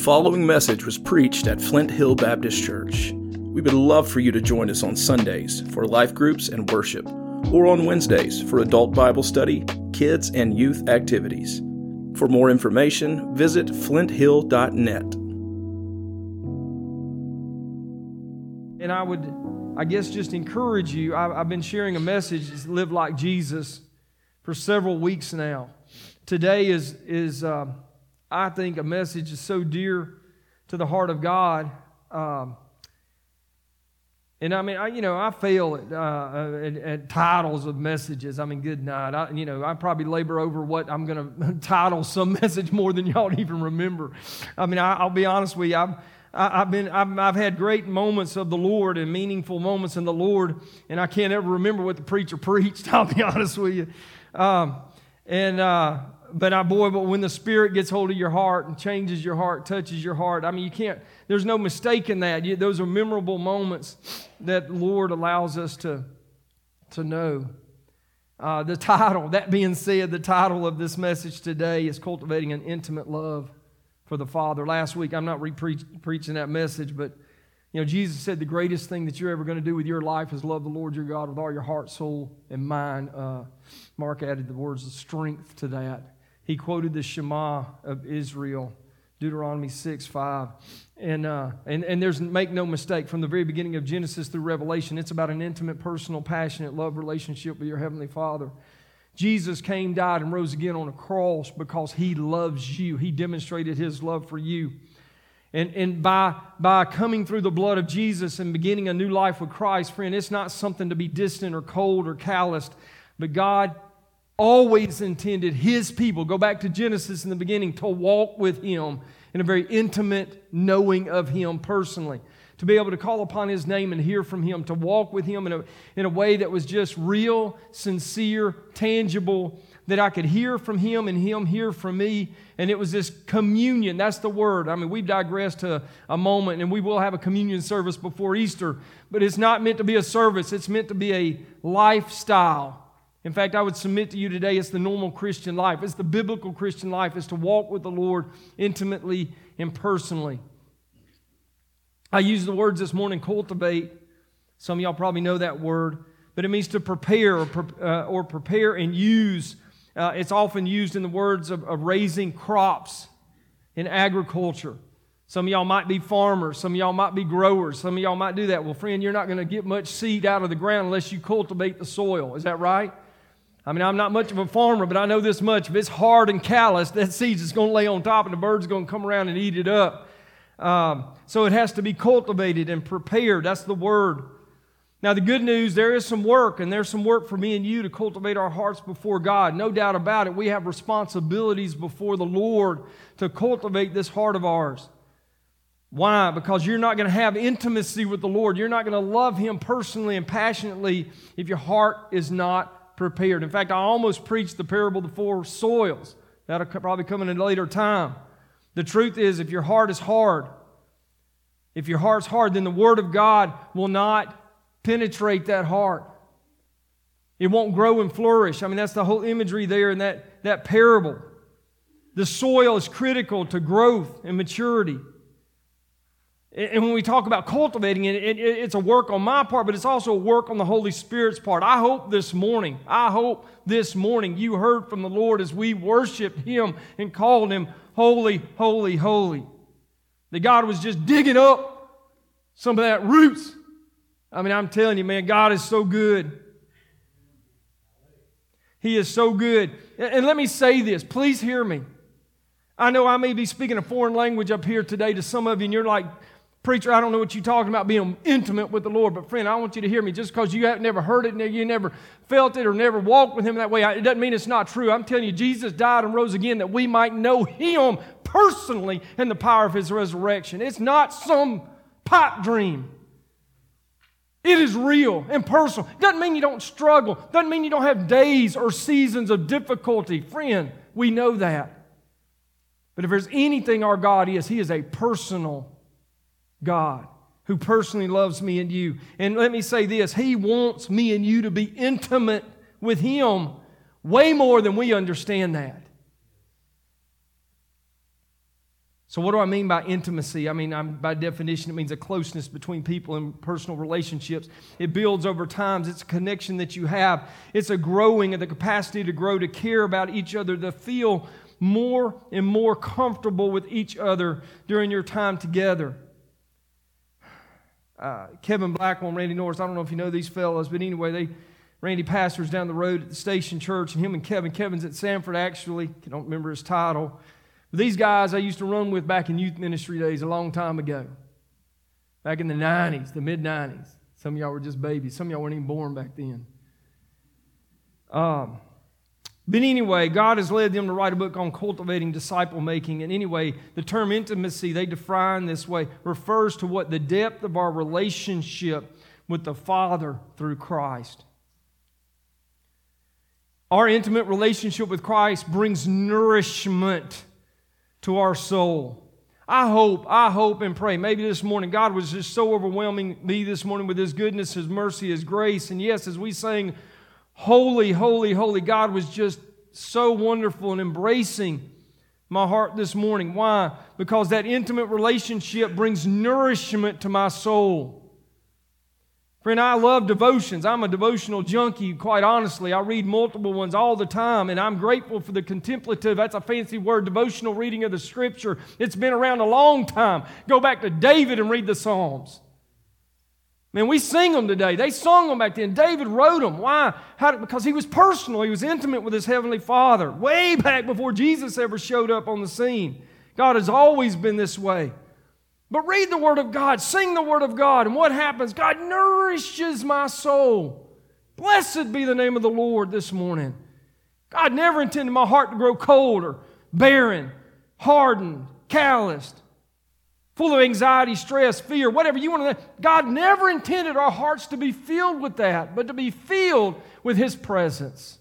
The following message was preached at Flint Hill Baptist Church. We would love for you to join us on Sundays for life groups and worship, or on Wednesdays for adult Bible study, kids, and youth activities. For more information, visit flinthill.net. And I would, I guess, just encourage you. I, have been sharing a message, live like Jesus, for several weeks now. Today is, is uh, I think, a message is so dear to the heart of God. Um, and I mean, I, you know, I fail at, uh, at, at, titles of messages. I mean, good night. I, you know, I probably labor over what I'm going to title some message more than y'all even remember. I mean, I, will be honest with you. I've, I, have been, I've, I've had great moments of the Lord and meaningful moments in the Lord, and I can't ever remember what the preacher preached. I'll be honest with you. Um, and uh, but I, boy, but when the Spirit gets hold of your heart and changes your heart, touches your heart, I mean, you can't, there's no mistake in that. You, those are memorable moments that the Lord allows us to, to know. Uh, the title, that being said, the title of this message today is Cultivating an Intimate Love for the Father. Last week, I'm not re preaching that message, but you know, Jesus said the greatest thing that you're ever going to do with your life is love the Lord your God with all your heart, soul, and mind. Uh, Mark added the words of strength to that he quoted the Shema of Israel, Deuteronomy 6 5. And, uh, and, and there's, make no mistake, from the very beginning of Genesis through Revelation, it's about an intimate, personal, passionate love relationship with your Heavenly Father. Jesus came, died, and rose again on a cross because He loves you. He demonstrated His love for you. And, and by, by coming through the blood of Jesus and beginning a new life with Christ, friend, it's not something to be distant or cold or calloused, but God always intended his people, go back to Genesis in the beginning, to walk with him in a very intimate knowing of him personally. To be able to call upon his name and hear from him, to walk with him in a, in a way that was just real, sincere, tangible, that I could hear from him and him hear from me. And it was this communion. That's the word. I mean, we've digressed to a moment, and we will have a communion service before Easter, but it's not meant to be a service, it's meant to be a lifestyle in fact, I would submit to you today it's the normal Christian life. It's the biblical Christian life, is to walk with the Lord intimately and personally. I used the words this morning, cultivate. Some of y'all probably know that word, but it means to prepare or, uh, or prepare and use. Uh, it's often used in the words of, of raising crops in agriculture. Some of y'all might be farmers. Some of y'all might be growers. Some of y'all might do that. Well, friend, you're not going to get much seed out of the ground unless you cultivate the soil. Is that right? I mean, I'm not much of a farmer, but I know this much. If it's hard and callous, that seed's just going to lay on top and the bird's are going to come around and eat it up. Um, so it has to be cultivated and prepared. That's the word. Now, the good news, there is some work, and there's some work for me and you to cultivate our hearts before God. No doubt about it. We have responsibilities before the Lord to cultivate this heart of ours. Why? Because you're not going to have intimacy with the Lord. You're not going to love Him personally and passionately if your heart is not prepared. In fact, I almost preached the parable of the four soils. That'll probably come in a later time. The truth is, if your heart is hard, if your heart's hard, then the Word of God will not penetrate that heart. It won't grow and flourish. I mean, that's the whole imagery there in that, that parable. The soil is critical to growth and maturity. And when we talk about cultivating it, it, it's a work on my part, but it's also a work on the Holy Spirit's part. I hope this morning, I hope this morning you heard from the Lord as we worshiped Him and called Him holy, holy, holy. That God was just digging up some of that roots. I mean, I'm telling you, man, God is so good. He is so good. And let me say this, please hear me. I know I may be speaking a foreign language up here today to some of you, and you're like, Preacher, I don't know what you're talking about being intimate with the Lord, but friend, I want you to hear me. Just because you have never heard it, you never felt it, or never walked with Him that way, it doesn't mean it's not true. I'm telling you, Jesus died and rose again that we might know Him personally and the power of His resurrection. It's not some pipe dream. It is real and personal. Doesn't mean you don't struggle. Doesn't mean you don't have days or seasons of difficulty. Friend, we know that. But if there's anything our God is, He is a personal God who personally loves me and you. And let me say this He wants me and you to be intimate with Him way more than we understand that. So, what do I mean by intimacy? I mean, I'm, by definition, it means a closeness between people and personal relationships. It builds over times. It's a connection that you have. It's a growing of the capacity to grow, to care about each other, to feel more and more comfortable with each other during your time together. Uh, Kevin Blackwell and Randy Norris, I don't know if you know these fellows, but anyway, they Randy pastors down the road at the station church, and him and Kevin, Kevin's at Sanford actually, I don't remember his title. These guys I used to run with back in youth ministry days a long time ago. Back in the 90s, the mid 90s. Some of y'all were just babies. Some of y'all weren't even born back then. Um, but anyway, God has led them to write a book on cultivating disciple making. And anyway, the term intimacy, they define this way, refers to what the depth of our relationship with the Father through Christ. Our intimate relationship with Christ brings nourishment to our soul. I hope, I hope and pray. Maybe this morning, God was just so overwhelming me this morning with His goodness, His mercy, His grace. And yes, as we sang, Holy, holy, holy, God was just so wonderful and embracing my heart this morning. Why? Because that intimate relationship brings nourishment to my soul. Friend, I love devotions. I'm a devotional junkie, quite honestly. I read multiple ones all the time, and I'm grateful for the contemplative, that's a fancy word, devotional reading of the scripture. It's been around a long time. Go back to David and read the Psalms. Man, we sing them today. They sung them back then. David wrote them. Why? How, because he was personal. He was intimate with his heavenly Father, way back before Jesus ever showed up on the scene. God has always been this way. But read the Word of God, sing the Word of God, and what happens? God nourishes my soul. Blessed be the name of the Lord this morning. God never intended my heart to grow cold or barren, hardened, calloused, full of anxiety, stress, fear, whatever you want to. God never intended our hearts to be filled with that, but to be filled with His presence,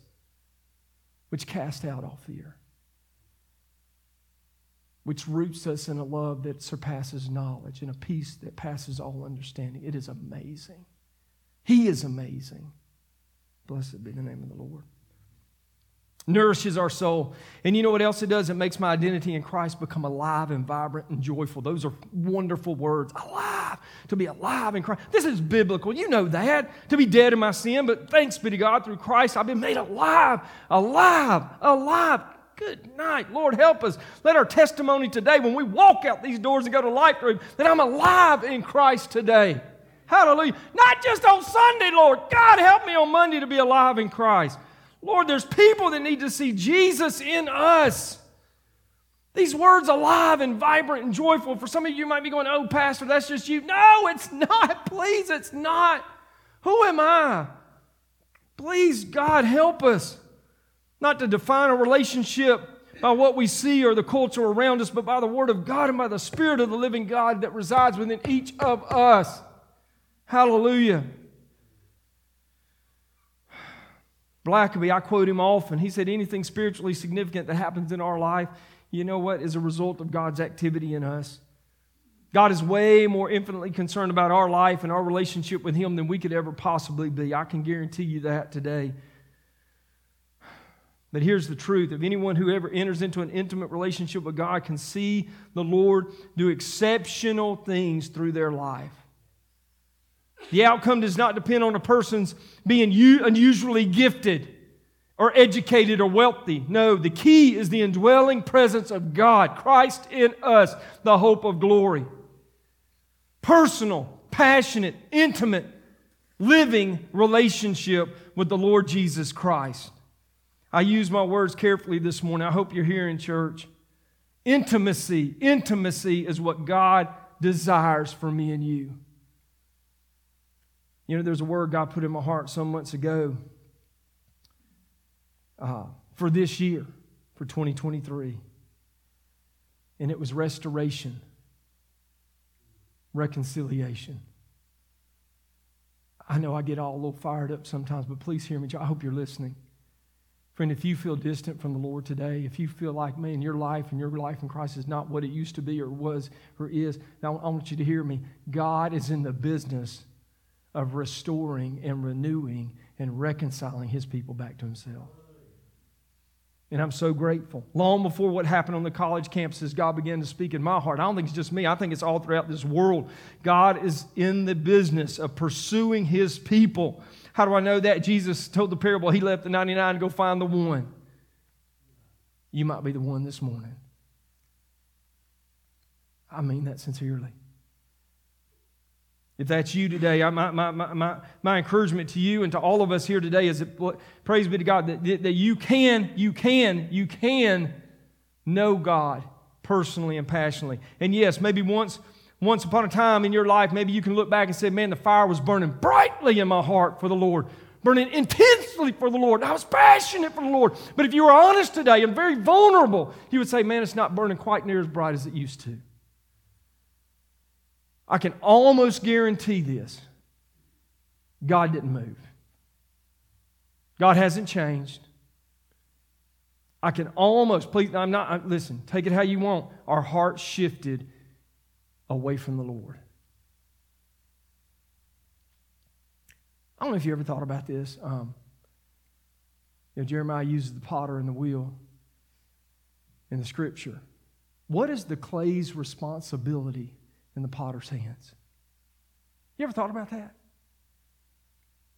which cast out all fear which roots us in a love that surpasses knowledge and a peace that passes all understanding. It is amazing. He is amazing. Blessed be the name of the Lord. Nourishes our soul. And you know what else it does? It makes my identity in Christ become alive and vibrant and joyful. Those are wonderful words. Alive. To be alive in Christ. This is biblical. You know that. To be dead in my sin, but thanks be to God through Christ, I've been made alive, alive, alive. Good night. Lord, help us. Let our testimony today, when we walk out these doors and go to Life Room, that I'm alive in Christ today. Hallelujah. Not just on Sunday, Lord. God, help me on Monday to be alive in Christ. Lord, there's people that need to see Jesus in us. These words alive and vibrant and joyful. For some of you might be going, oh, Pastor, that's just you. No, it's not. Please, it's not. Who am I? Please, God, help us. Not to define a relationship by what we see or the culture around us, but by the Word of God and by the Spirit of the living God that resides within each of us. Hallelujah. Blackaby, I quote him often. He said, Anything spiritually significant that happens in our life, you know what, is a result of God's activity in us. God is way more infinitely concerned about our life and our relationship with Him than we could ever possibly be. I can guarantee you that today. But here's the truth if anyone who ever enters into an intimate relationship with God can see the Lord do exceptional things through their life. The outcome does not depend on a person's being unusually gifted or educated or wealthy. No, the key is the indwelling presence of God, Christ in us, the hope of glory. Personal, passionate, intimate, living relationship with the Lord Jesus Christ. I use my words carefully this morning. I hope you're here in church. Intimacy, intimacy is what God desires for me and you. You know, there's a word God put in my heart some months ago uh, for this year, for 2023. And it was restoration, reconciliation. I know I get all a little fired up sometimes, but please hear me. I hope you're listening. Friend, if you feel distant from the Lord today, if you feel like, man, your life and your life in Christ is not what it used to be or was or is, now I want you to hear me. God is in the business of restoring and renewing and reconciling his people back to himself. And I'm so grateful. Long before what happened on the college campuses, God began to speak in my heart. I don't think it's just me, I think it's all throughout this world. God is in the business of pursuing his people. How do I know that? Jesus told the parable, he left the 99 to go find the one. You might be the one this morning. I mean that sincerely. If that's you today, my, my, my, my, encouragement to you and to all of us here today is that, praise be to God, that, that you can, you can, you can know God personally and passionately. And yes, maybe once, once upon a time in your life, maybe you can look back and say, man, the fire was burning brightly in my heart for the Lord, burning intensely for the Lord. I was passionate for the Lord. But if you were honest today and very vulnerable, you would say, man, it's not burning quite near as bright as it used to. I can almost guarantee this God didn't move. God hasn't changed. I can almost, please, I'm not, listen, take it how you want. Our heart shifted away from the Lord. I don't know if you ever thought about this. Um, you know, Jeremiah uses the potter and the wheel in the scripture. What is the clay's responsibility in the potter's hands. You ever thought about that?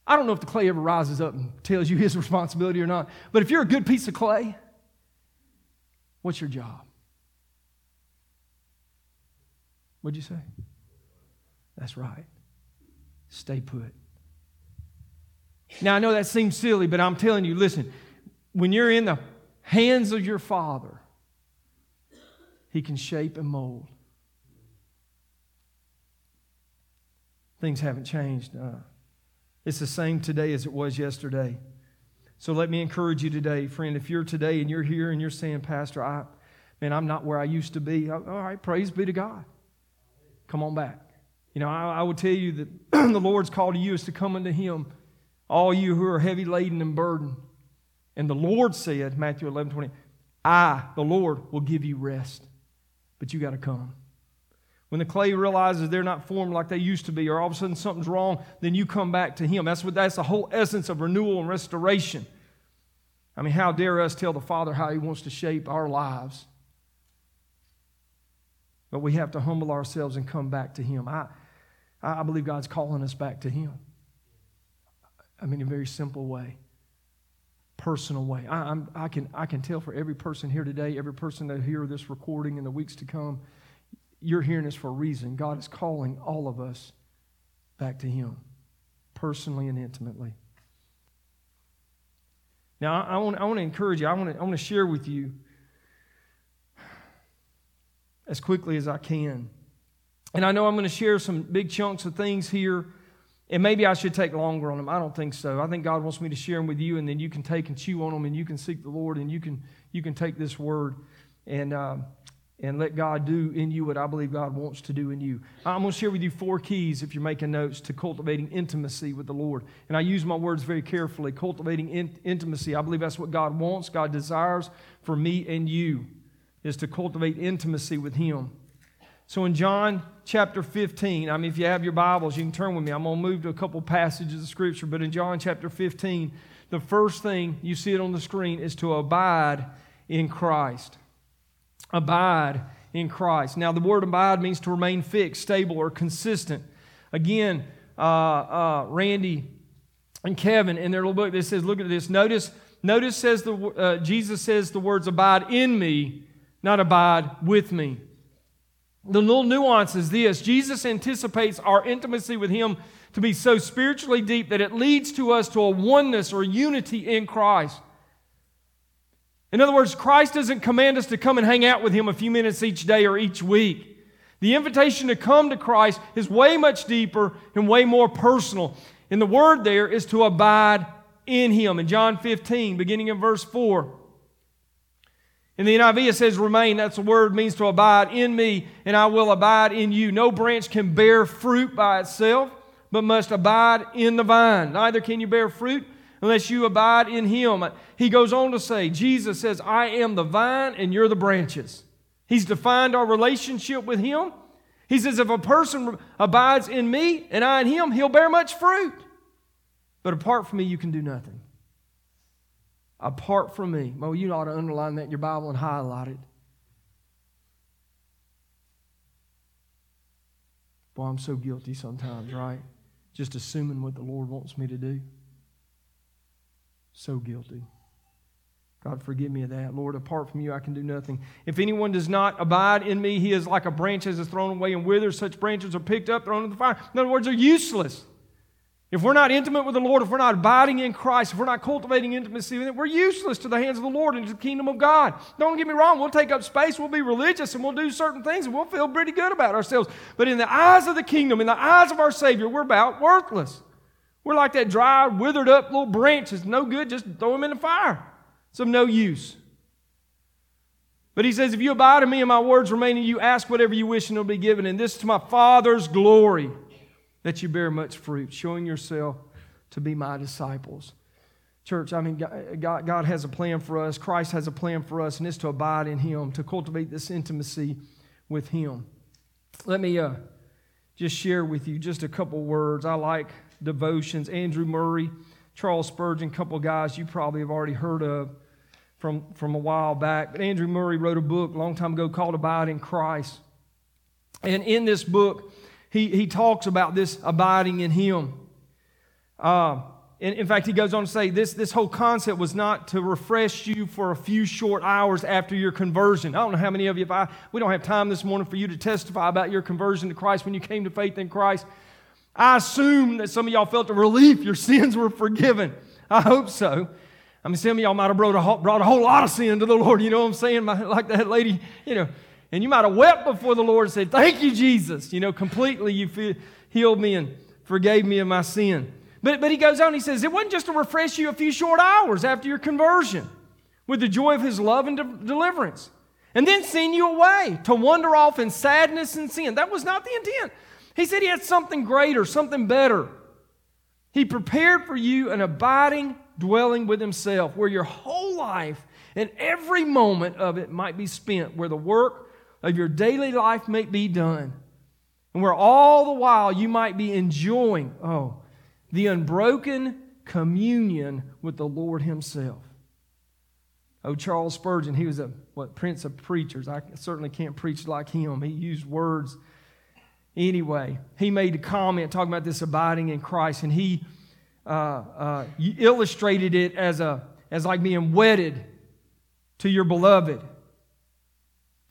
I don't know if the clay ever rises up and tells you his responsibility or not, but if you're a good piece of clay, what's your job? What'd you say? That's right. Stay put. Now, I know that seems silly, but I'm telling you, listen, when you're in the hands of your Father, He can shape and mold. Things haven't changed. Uh, it's the same today as it was yesterday. So let me encourage you today, friend. If you're today and you're here and you're saying, Pastor, I, man, I'm not where I used to be. All right, praise be to God. Come on back. You know, I, I would tell you that the Lord's call to you is to come unto Him, all you who are heavy laden and burdened. And the Lord said, Matthew 11, 20, I, the Lord, will give you rest. But you got to come. When the clay realizes they're not formed like they used to be, or all of a sudden something's wrong, then you come back to Him. That's what that's the whole essence of renewal and restoration. I mean, how dare us tell the Father how He wants to shape our lives? But we have to humble ourselves and come back to Him. I, I believe God's calling us back to Him. I mean, in a very simple way, personal way. I, I, can, I can tell for every person here today, every person that hear this recording in the weeks to come, you're hearing this for a reason. God is calling all of us back to Him, personally and intimately. Now, I, I, want, I want to encourage you, I want to, I want to share with you as quickly as I can. And I know I'm going to share some big chunks of things here, and maybe I should take longer on them. I don't think so. I think God wants me to share them with you, and then you can take and chew on them, and you can seek the Lord, and you can, you can take this word. And. Um, and let God do in you what I believe God wants to do in you. I'm going to share with you four keys, if you're making notes, to cultivating intimacy with the Lord. And I use my words very carefully. Cultivating in- intimacy, I believe that's what God wants, God desires for me and you, is to cultivate intimacy with Him. So in John chapter 15, I mean, if you have your Bibles, you can turn with me. I'm going to move to a couple passages of Scripture, but in John chapter 15, the first thing you see it on the screen is to abide in Christ abide in Christ. Now, the word abide means to remain fixed, stable, or consistent. Again, uh, uh, Randy and Kevin in their little book, they says, look at this. Notice, notice says the uh, Jesus says the words abide in me, not abide with me. The little nuance is this Jesus anticipates our intimacy with Him to be so spiritually deep that it leads to us to a oneness or unity in Christ. In other words, Christ doesn't command us to come and hang out with Him a few minutes each day or each week. The invitation to come to Christ is way much deeper and way more personal. And the word there is to abide in Him. In John 15, beginning in verse 4, in the NIV it says remain. That's the word means to abide in me, and I will abide in you. No branch can bear fruit by itself, but must abide in the vine. Neither can you bear fruit unless you abide in him. He goes on to say, Jesus says, I am the vine and you're the branches. He's defined our relationship with him. He says, if a person abides in me and I in him, he'll bear much fruit. But apart from me, you can do nothing. apart from me. Well, you ought to underline that in your Bible and highlight it. Boy, I'm so guilty sometimes, right? Just assuming what the Lord wants me to do. So guilty. God, forgive me of that. Lord, apart from you, I can do nothing. If anyone does not abide in me, he is like a branch that is thrown away and withers. Such branches are picked up, thrown into the fire. In other words, they're useless. If we're not intimate with the Lord, if we're not abiding in Christ, if we're not cultivating intimacy with Him, we're useless to the hands of the Lord and to the kingdom of God. Don't get me wrong, we'll take up space, we'll be religious, and we'll do certain things, and we'll feel pretty good about ourselves. But in the eyes of the kingdom, in the eyes of our Savior, we're about worthless. We're like that dry, withered up little branch. It's no good, just throw them in the fire. It's of no use. But he says, If you abide in me and my words remain in you, ask whatever you wish and it'll be given. And this is to my Father's glory that you bear much fruit, showing yourself to be my disciples. Church, I mean, God, God has a plan for us. Christ has a plan for us, and it's to abide in Him, to cultivate this intimacy with Him. Let me uh, just share with you just a couple words. I like devotions. Andrew Murray, Charles Spurgeon, a couple of guys you probably have already heard of from, from a while back. But Andrew Murray wrote a book a long time ago called Abide in Christ. And in this book, he, he talks about this abiding in him. Uh, in, in fact, he goes on to say this, this whole concept was not to refresh you for a few short hours after your conversion. I don't know how many of you, if I, we don't have time this morning for you to testify about your conversion to Christ when you came to faith in Christ. I assume that some of y'all felt a relief your sins were forgiven. I hope so. I mean, some of y'all might have brought a, whole, brought a whole lot of sin to the Lord. You know what I'm saying? Like that lady, you know, and you might have wept before the Lord and said, Thank you, Jesus. You know, completely you feel, healed me and forgave me of my sin. But, but he goes on, he says, It wasn't just to refresh you a few short hours after your conversion with the joy of his love and de- deliverance, and then send you away to wander off in sadness and sin. That was not the intent. He said he had something greater, something better. He prepared for you an abiding dwelling with himself where your whole life and every moment of it might be spent, where the work of your daily life may be done. And where all the while you might be enjoying, oh, the unbroken communion with the Lord Himself. Oh, Charles Spurgeon, he was a what prince of preachers. I certainly can't preach like him. He used words anyway. He made a comment talking about this abiding in Christ, and he uh, uh, illustrated it as a as like being wedded to your beloved.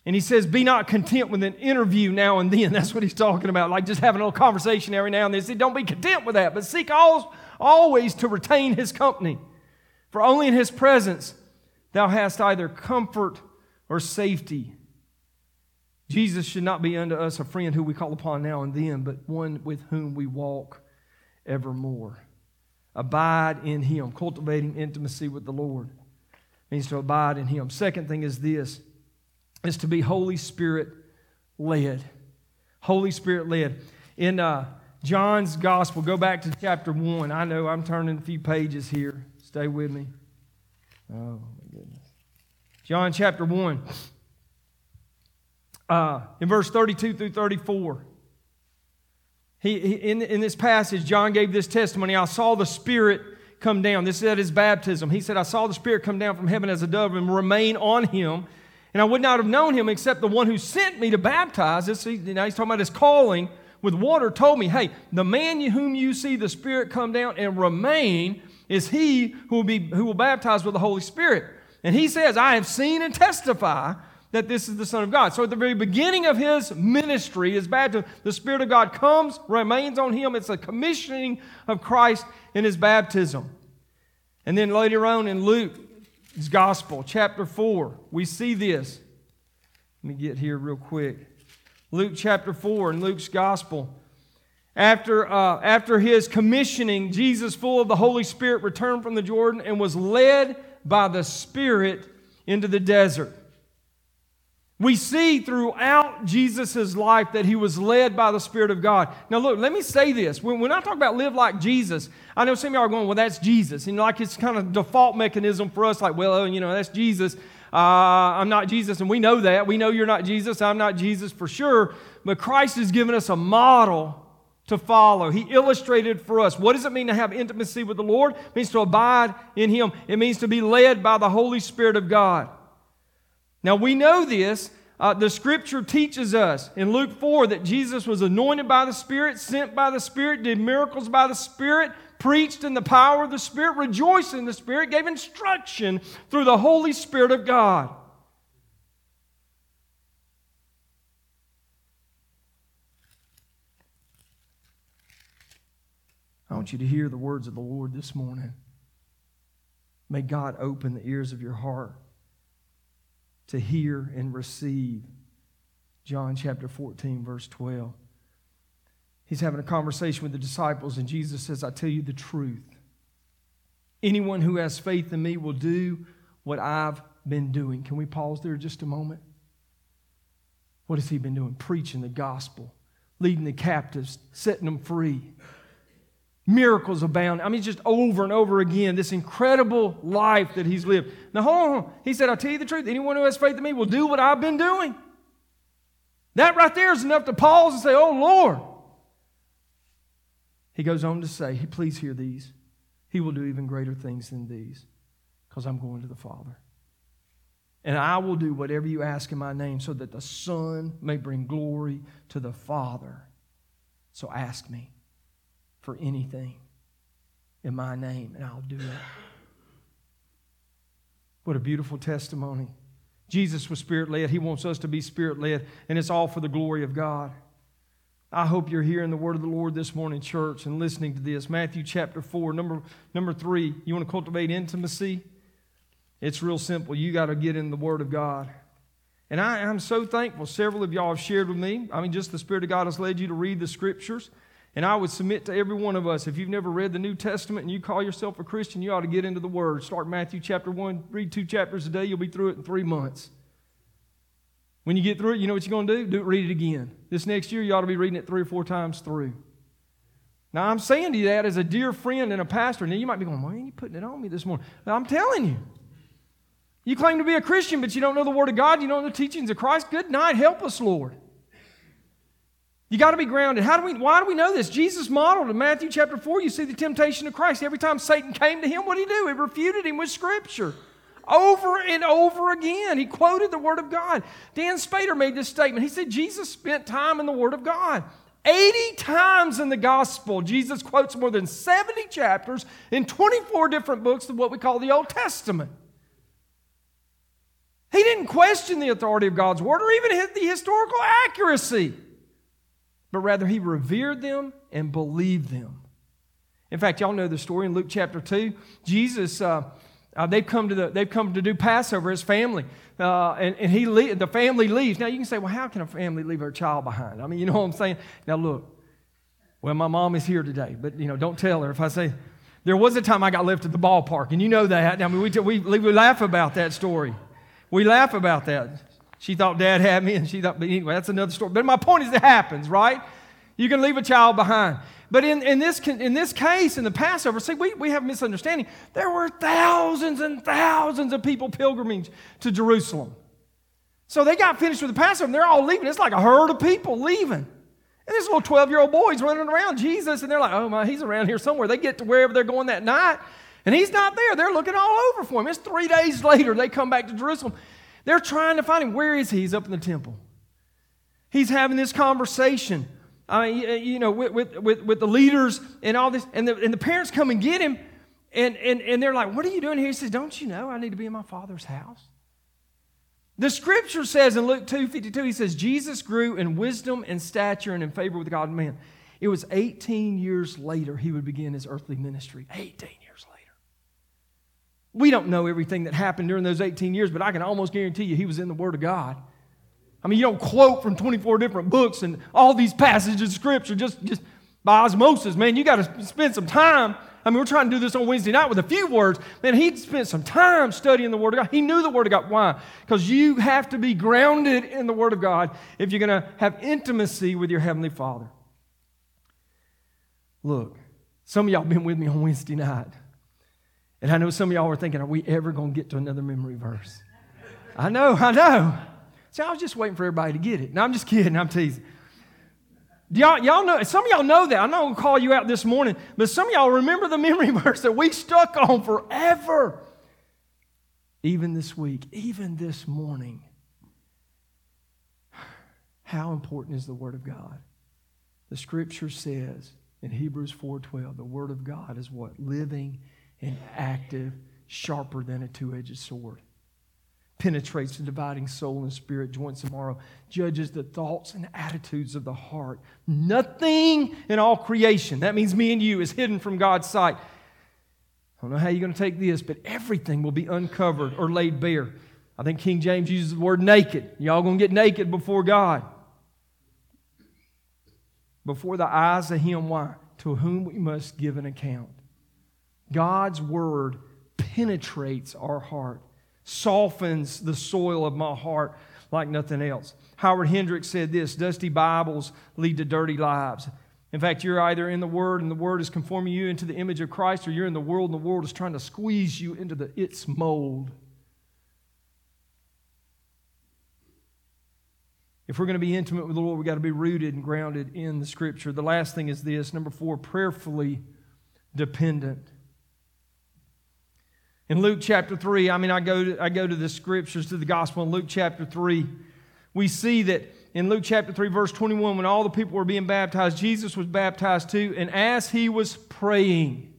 And he says, Be not content with an interview now and then. That's what he's talking about, like just having a little conversation every now and then. He said, Don't be content with that, but seek always to retain his company. For only in his presence thou hast either comfort or safety. Jesus should not be unto us a friend who we call upon now and then, but one with whom we walk evermore. Abide in him, cultivating intimacy with the Lord means to abide in him. Second thing is this is to be Holy Spirit led. Holy Spirit led. In uh, John's Gospel, go back to chapter 1. I know I'm turning a few pages here. Stay with me. Oh, my goodness. John chapter 1. Uh, in verse 32 through 34. He, he, in, in this passage, John gave this testimony I saw the Spirit come down. This is at his baptism. He said, I saw the Spirit come down from heaven as a dove and remain on him. And I would not have known him except the one who sent me to baptize. This, now he's talking about his calling with water, told me, hey, the man whom you see the Spirit come down and remain is he who will, be, who will baptize with the Holy Spirit. And he says, I have seen and testify that this is the Son of God. So at the very beginning of his ministry, his baptism, the Spirit of God comes, remains on him. It's a commissioning of Christ in his baptism. And then later on in Luke's Gospel, chapter 4. We see this. Let me get here real quick. Luke chapter 4 in Luke's Gospel. After, uh, after his commissioning, Jesus, full of the Holy Spirit, returned from the Jordan and was led by the Spirit into the desert. We see throughout Jesus' life that he was led by the Spirit of God. Now, look, let me say this. When, when I talk about live like Jesus, I know some of y'all are going, well, that's Jesus. And like it's kind of default mechanism for us, like, well, you know, that's Jesus. Uh, I'm not Jesus, and we know that. We know you're not Jesus. I'm not Jesus for sure. But Christ has given us a model to follow. He illustrated for us. What does it mean to have intimacy with the Lord? It means to abide in Him. It means to be led by the Holy Spirit of God. Now we know this. Uh, the scripture teaches us in Luke 4 that Jesus was anointed by the Spirit, sent by the Spirit, did miracles by the Spirit, preached in the power of the Spirit, rejoiced in the Spirit, gave instruction through the Holy Spirit of God. I want you to hear the words of the Lord this morning. May God open the ears of your heart to hear and receive. John chapter 14, verse 12. He's having a conversation with the disciples, and Jesus says, I tell you the truth. Anyone who has faith in me will do what I've been doing. Can we pause there just a moment? What has he been doing? Preaching the gospel, leading the captives, setting them free miracles abound. I mean, just over and over again, this incredible life that he's lived. Now, hold on. He said, I'll tell you the truth. Anyone who has faith in me will do what I've been doing. That right there is enough to pause and say, Oh, Lord. He goes on to say, Please hear these. He will do even greater things than these because I'm going to the Father. And I will do whatever you ask in my name so that the Son may bring glory to the Father. So ask me for anything in my name, and I'll do it. What a beautiful testimony. Jesus was spirit led. He wants us to be spirit led, and it's all for the glory of God. I hope you're hearing the word of the Lord this morning, church, and listening to this. Matthew chapter 4, number, number 3. You want to cultivate intimacy? It's real simple. You got to get in the word of God. And I, am so thankful. Several of y'all have shared with me. I mean, just the Spirit of God has led you to read the scriptures. And I would submit to every one of us, if you've never read the New Testament and you call yourself a Christian, you ought to get into the Word. Start Matthew chapter 1, read two chapters a day, you'll be through it in three months. When you get through it, you know what you're going to do? Do read it again. This next year, you ought to be reading it three or four times through. Now, I'm saying to you that as a dear friend and a pastor, and you might be going, why are you putting it on me this morning? I'm telling you. You claim to be a Christian, but you don't know the Word of God, you don't know the teachings of Christ. Good night. Help us, Lord. You got to be grounded. How do we, why do we know this? Jesus modeled in Matthew chapter 4, you see the temptation of Christ. Every time Satan came to him, what did he do? He refuted him with Scripture. Over and over again. He quoted the Word of God. Dan Spader made this statement. He said, Jesus spent time in the Word of God. 80 times in the gospel, Jesus quotes more than 70 chapters in 24 different books of what we call the Old Testament. He didn't question the authority of God's Word or even the historical accuracy but rather he revered them and believed them. In fact, y'all know the story in Luke chapter 2. Jesus, uh, uh, they've, come to the, they've come to do Passover, his family, uh, and, and he le- the family leaves. Now, you can say, well, how can a family leave their child behind? I mean, you know what I'm saying? Now, look, well, my mom is here today, but, you know, don't tell her. If I say, there was a time I got left at the ballpark, and you know that. I mean, we, we, we laugh about that story. We laugh about that. She thought dad had me, and she thought, but anyway, that's another story. But my point is, it happens, right? You can leave a child behind. But in, in, this, in this case, in the Passover, see, we, we have misunderstanding. There were thousands and thousands of people pilgrimage to Jerusalem. So they got finished with the Passover, and they're all leaving. It's like a herd of people leaving. And this little 12 year old boy's running around Jesus, and they're like, oh my, he's around here somewhere. They get to wherever they're going that night, and he's not there. They're looking all over for him. It's three days later, they come back to Jerusalem. They're trying to find him. Where is he? He's up in the temple. He's having this conversation, I mean, you know, with, with, with the leaders and all this. And the, and the parents come and get him, and, and, and they're like, What are you doing here? He says, Don't you know I need to be in my father's house? The scripture says in Luke 2 52, he says, Jesus grew in wisdom and stature and in favor with God and man. It was 18 years later he would begin his earthly ministry. 18 we don't know everything that happened during those 18 years, but I can almost guarantee you he was in the Word of God. I mean, you don't quote from 24 different books and all these passages of Scripture just, just by osmosis, man. You got to spend some time. I mean, we're trying to do this on Wednesday night with a few words. Man, he spent some time studying the Word of God. He knew the Word of God. Why? Because you have to be grounded in the Word of God if you're going to have intimacy with your Heavenly Father. Look, some of y'all been with me on Wednesday night. And I know some of y'all were thinking, are we ever going to get to another memory verse? I know, I know. See, I was just waiting for everybody to get it. No, I'm just kidding. I'm teasing. Y'all, y'all know, some of y'all know that. I'm not going to call you out this morning, but some of y'all remember the memory verse that we stuck on forever. Even this week, even this morning. How important is the Word of God? The Scripture says in Hebrews 4:12, the Word of God is what? Living and active, sharper than a two-edged sword penetrates the dividing soul and spirit, joints and marrow, judges the thoughts and attitudes of the heart. Nothing in all creation, that means me and you, is hidden from God's sight. I don't know how you're going to take this, but everything will be uncovered or laid bare. I think King James uses the word naked. Y'all going to get naked before God. Before the eyes of Him, why? To whom we must give an account. God's word penetrates our heart softens the soil of my heart like nothing else. Howard Hendricks said this dusty Bibles lead to dirty lives. In fact, you're either in the Word and the Word is conforming you into the image of Christ, or you're in the world and the world is trying to squeeze you into the, its mold. If we're going to be intimate with the Lord, we've got to be rooted and grounded in the Scripture. The last thing is this number four, prayerfully dependent. In Luke chapter 3, I mean, I go to, I go to the scriptures, to the gospel in Luke chapter 3. We see that in Luke chapter 3, verse 21, when all the people were being baptized, Jesus was baptized too. And as he was praying,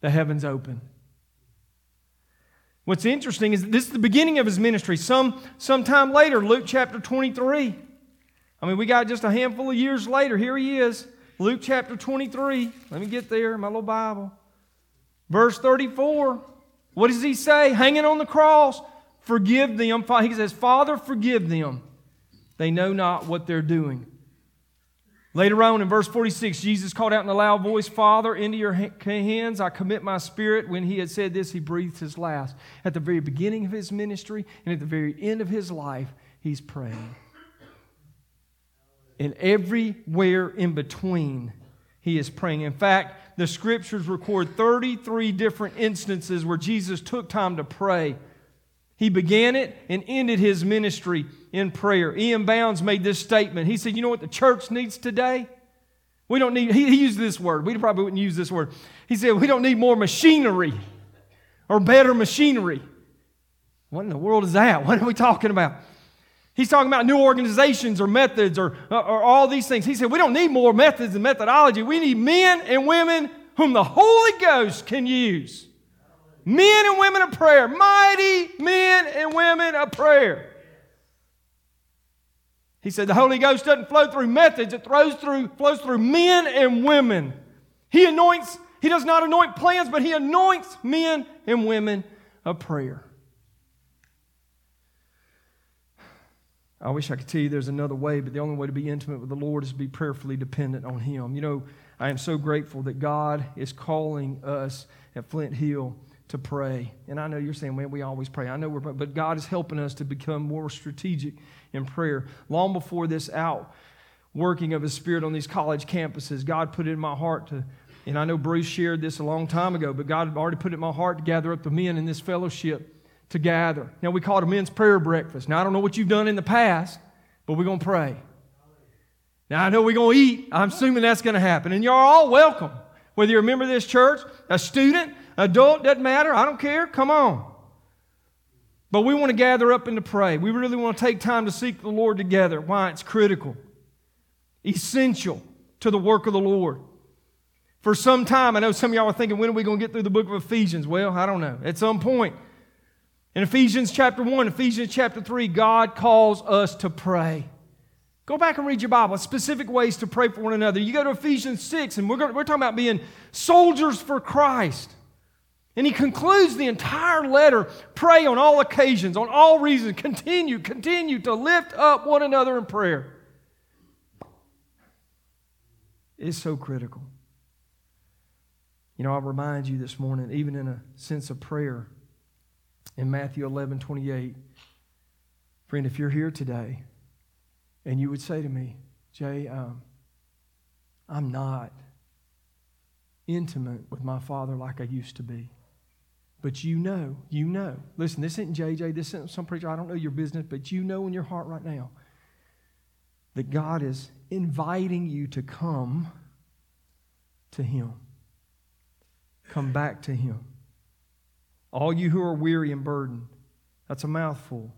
the heavens opened. What's interesting is this is the beginning of his ministry. Some sometime later, Luke chapter 23. I mean, we got just a handful of years later. Here he is, Luke chapter 23. Let me get there, my little Bible. Verse 34. What does he say? Hanging on the cross, forgive them. He says, Father, forgive them. They know not what they're doing. Later on in verse 46, Jesus called out in a loud voice, Father, into your hands I commit my spirit. When he had said this, he breathed his last. At the very beginning of his ministry and at the very end of his life, he's praying. And everywhere in between, he is praying. In fact, the scriptures record 33 different instances where Jesus took time to pray. He began it and ended his ministry in prayer. E.M. Bounds made this statement. He said, You know what the church needs today? We don't need, he, he used this word. We probably wouldn't use this word. He said, We don't need more machinery or better machinery. What in the world is that? What are we talking about? He's talking about new organizations or methods or, uh, or all these things. He said, We don't need more methods and methodology. We need men and women whom the Holy Ghost can use. Men and women of prayer, mighty men and women of prayer. He said the Holy Ghost doesn't flow through methods, it flows through, flows through men and women. He anoints, he does not anoint plans, but he anoints men and women of prayer. I wish I could tell you there's another way, but the only way to be intimate with the Lord is to be prayerfully dependent on Him. You know, I am so grateful that God is calling us at Flint Hill to pray. And I know you're saying, man, we always pray. I know we're, but God is helping us to become more strategic in prayer. Long before this out working of His Spirit on these college campuses, God put it in my heart to, and I know Bruce shared this a long time ago, but God had already put it in my heart to gather up the men in this fellowship to gather. Now, we call it a men's prayer breakfast. Now, I don't know what you've done in the past, but we're going to pray. Now, I know we're going to eat. I'm assuming that's going to happen. And you're all welcome. Whether you're a member of this church, a student, adult, doesn't matter. I don't care. Come on. But we want to gather up and to pray. We really want to take time to seek the Lord together. Why? It's critical, essential to the work of the Lord. For some time, I know some of y'all are thinking, when are we going to get through the book of Ephesians? Well, I don't know. At some point, in Ephesians chapter 1, Ephesians chapter 3, God calls us to pray. Go back and read your Bible, specific ways to pray for one another. You go to Ephesians 6, and we're, going, we're talking about being soldiers for Christ. And he concludes the entire letter pray on all occasions, on all reasons. Continue, continue to lift up one another in prayer. It is so critical. You know, I'll remind you this morning, even in a sense of prayer, in Matthew 11 28. Friend, if you're here today and you would say to me, Jay, um, I'm not intimate with my father like I used to be. But you know, you know. Listen, this isn't JJ, this isn't some preacher, I don't know your business, but you know in your heart right now that God is inviting you to come to Him. Come back to Him. All you who are weary and burdened, that's a mouthful.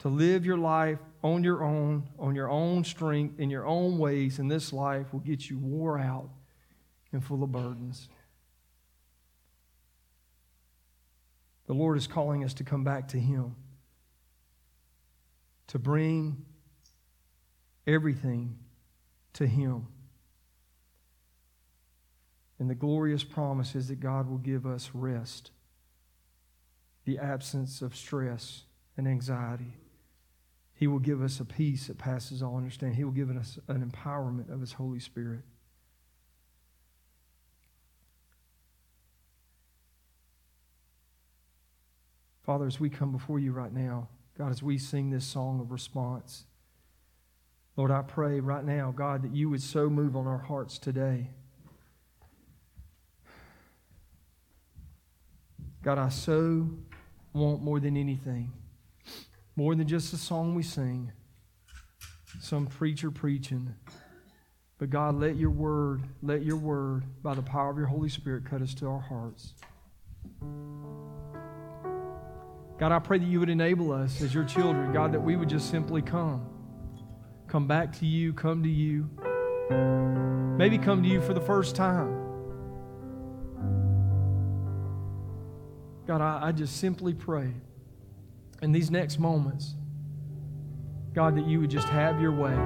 To live your life on your own, on your own strength, in your own ways in this life will get you wore out and full of burdens. The Lord is calling us to come back to Him, to bring everything to Him. And the glorious promise is that God will give us rest, the absence of stress and anxiety. He will give us a peace that passes all understanding. He will give us an empowerment of His Holy Spirit. Father, as we come before you right now, God, as we sing this song of response, Lord, I pray right now, God, that you would so move on our hearts today. God, I so want more than anything, more than just a song we sing, some preacher preaching. But God, let your word, let your word, by the power of your Holy Spirit, cut us to our hearts. God, I pray that you would enable us as your children, God, that we would just simply come. Come back to you, come to you. Maybe come to you for the first time. God, I, I just simply pray in these next moments, God, that you would just have your way.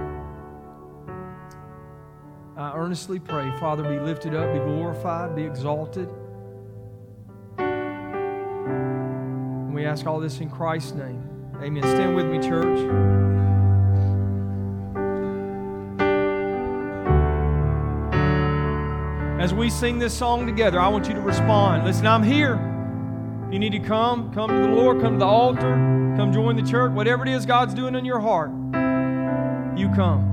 I earnestly pray, Father, be lifted up, be glorified, be exalted. And we ask all this in Christ's name. Amen. Stand with me, church. As we sing this song together, I want you to respond. Listen, I'm here. You need to come, come to the Lord, come to the altar, come join the church. Whatever it is God's doing in your heart, you come.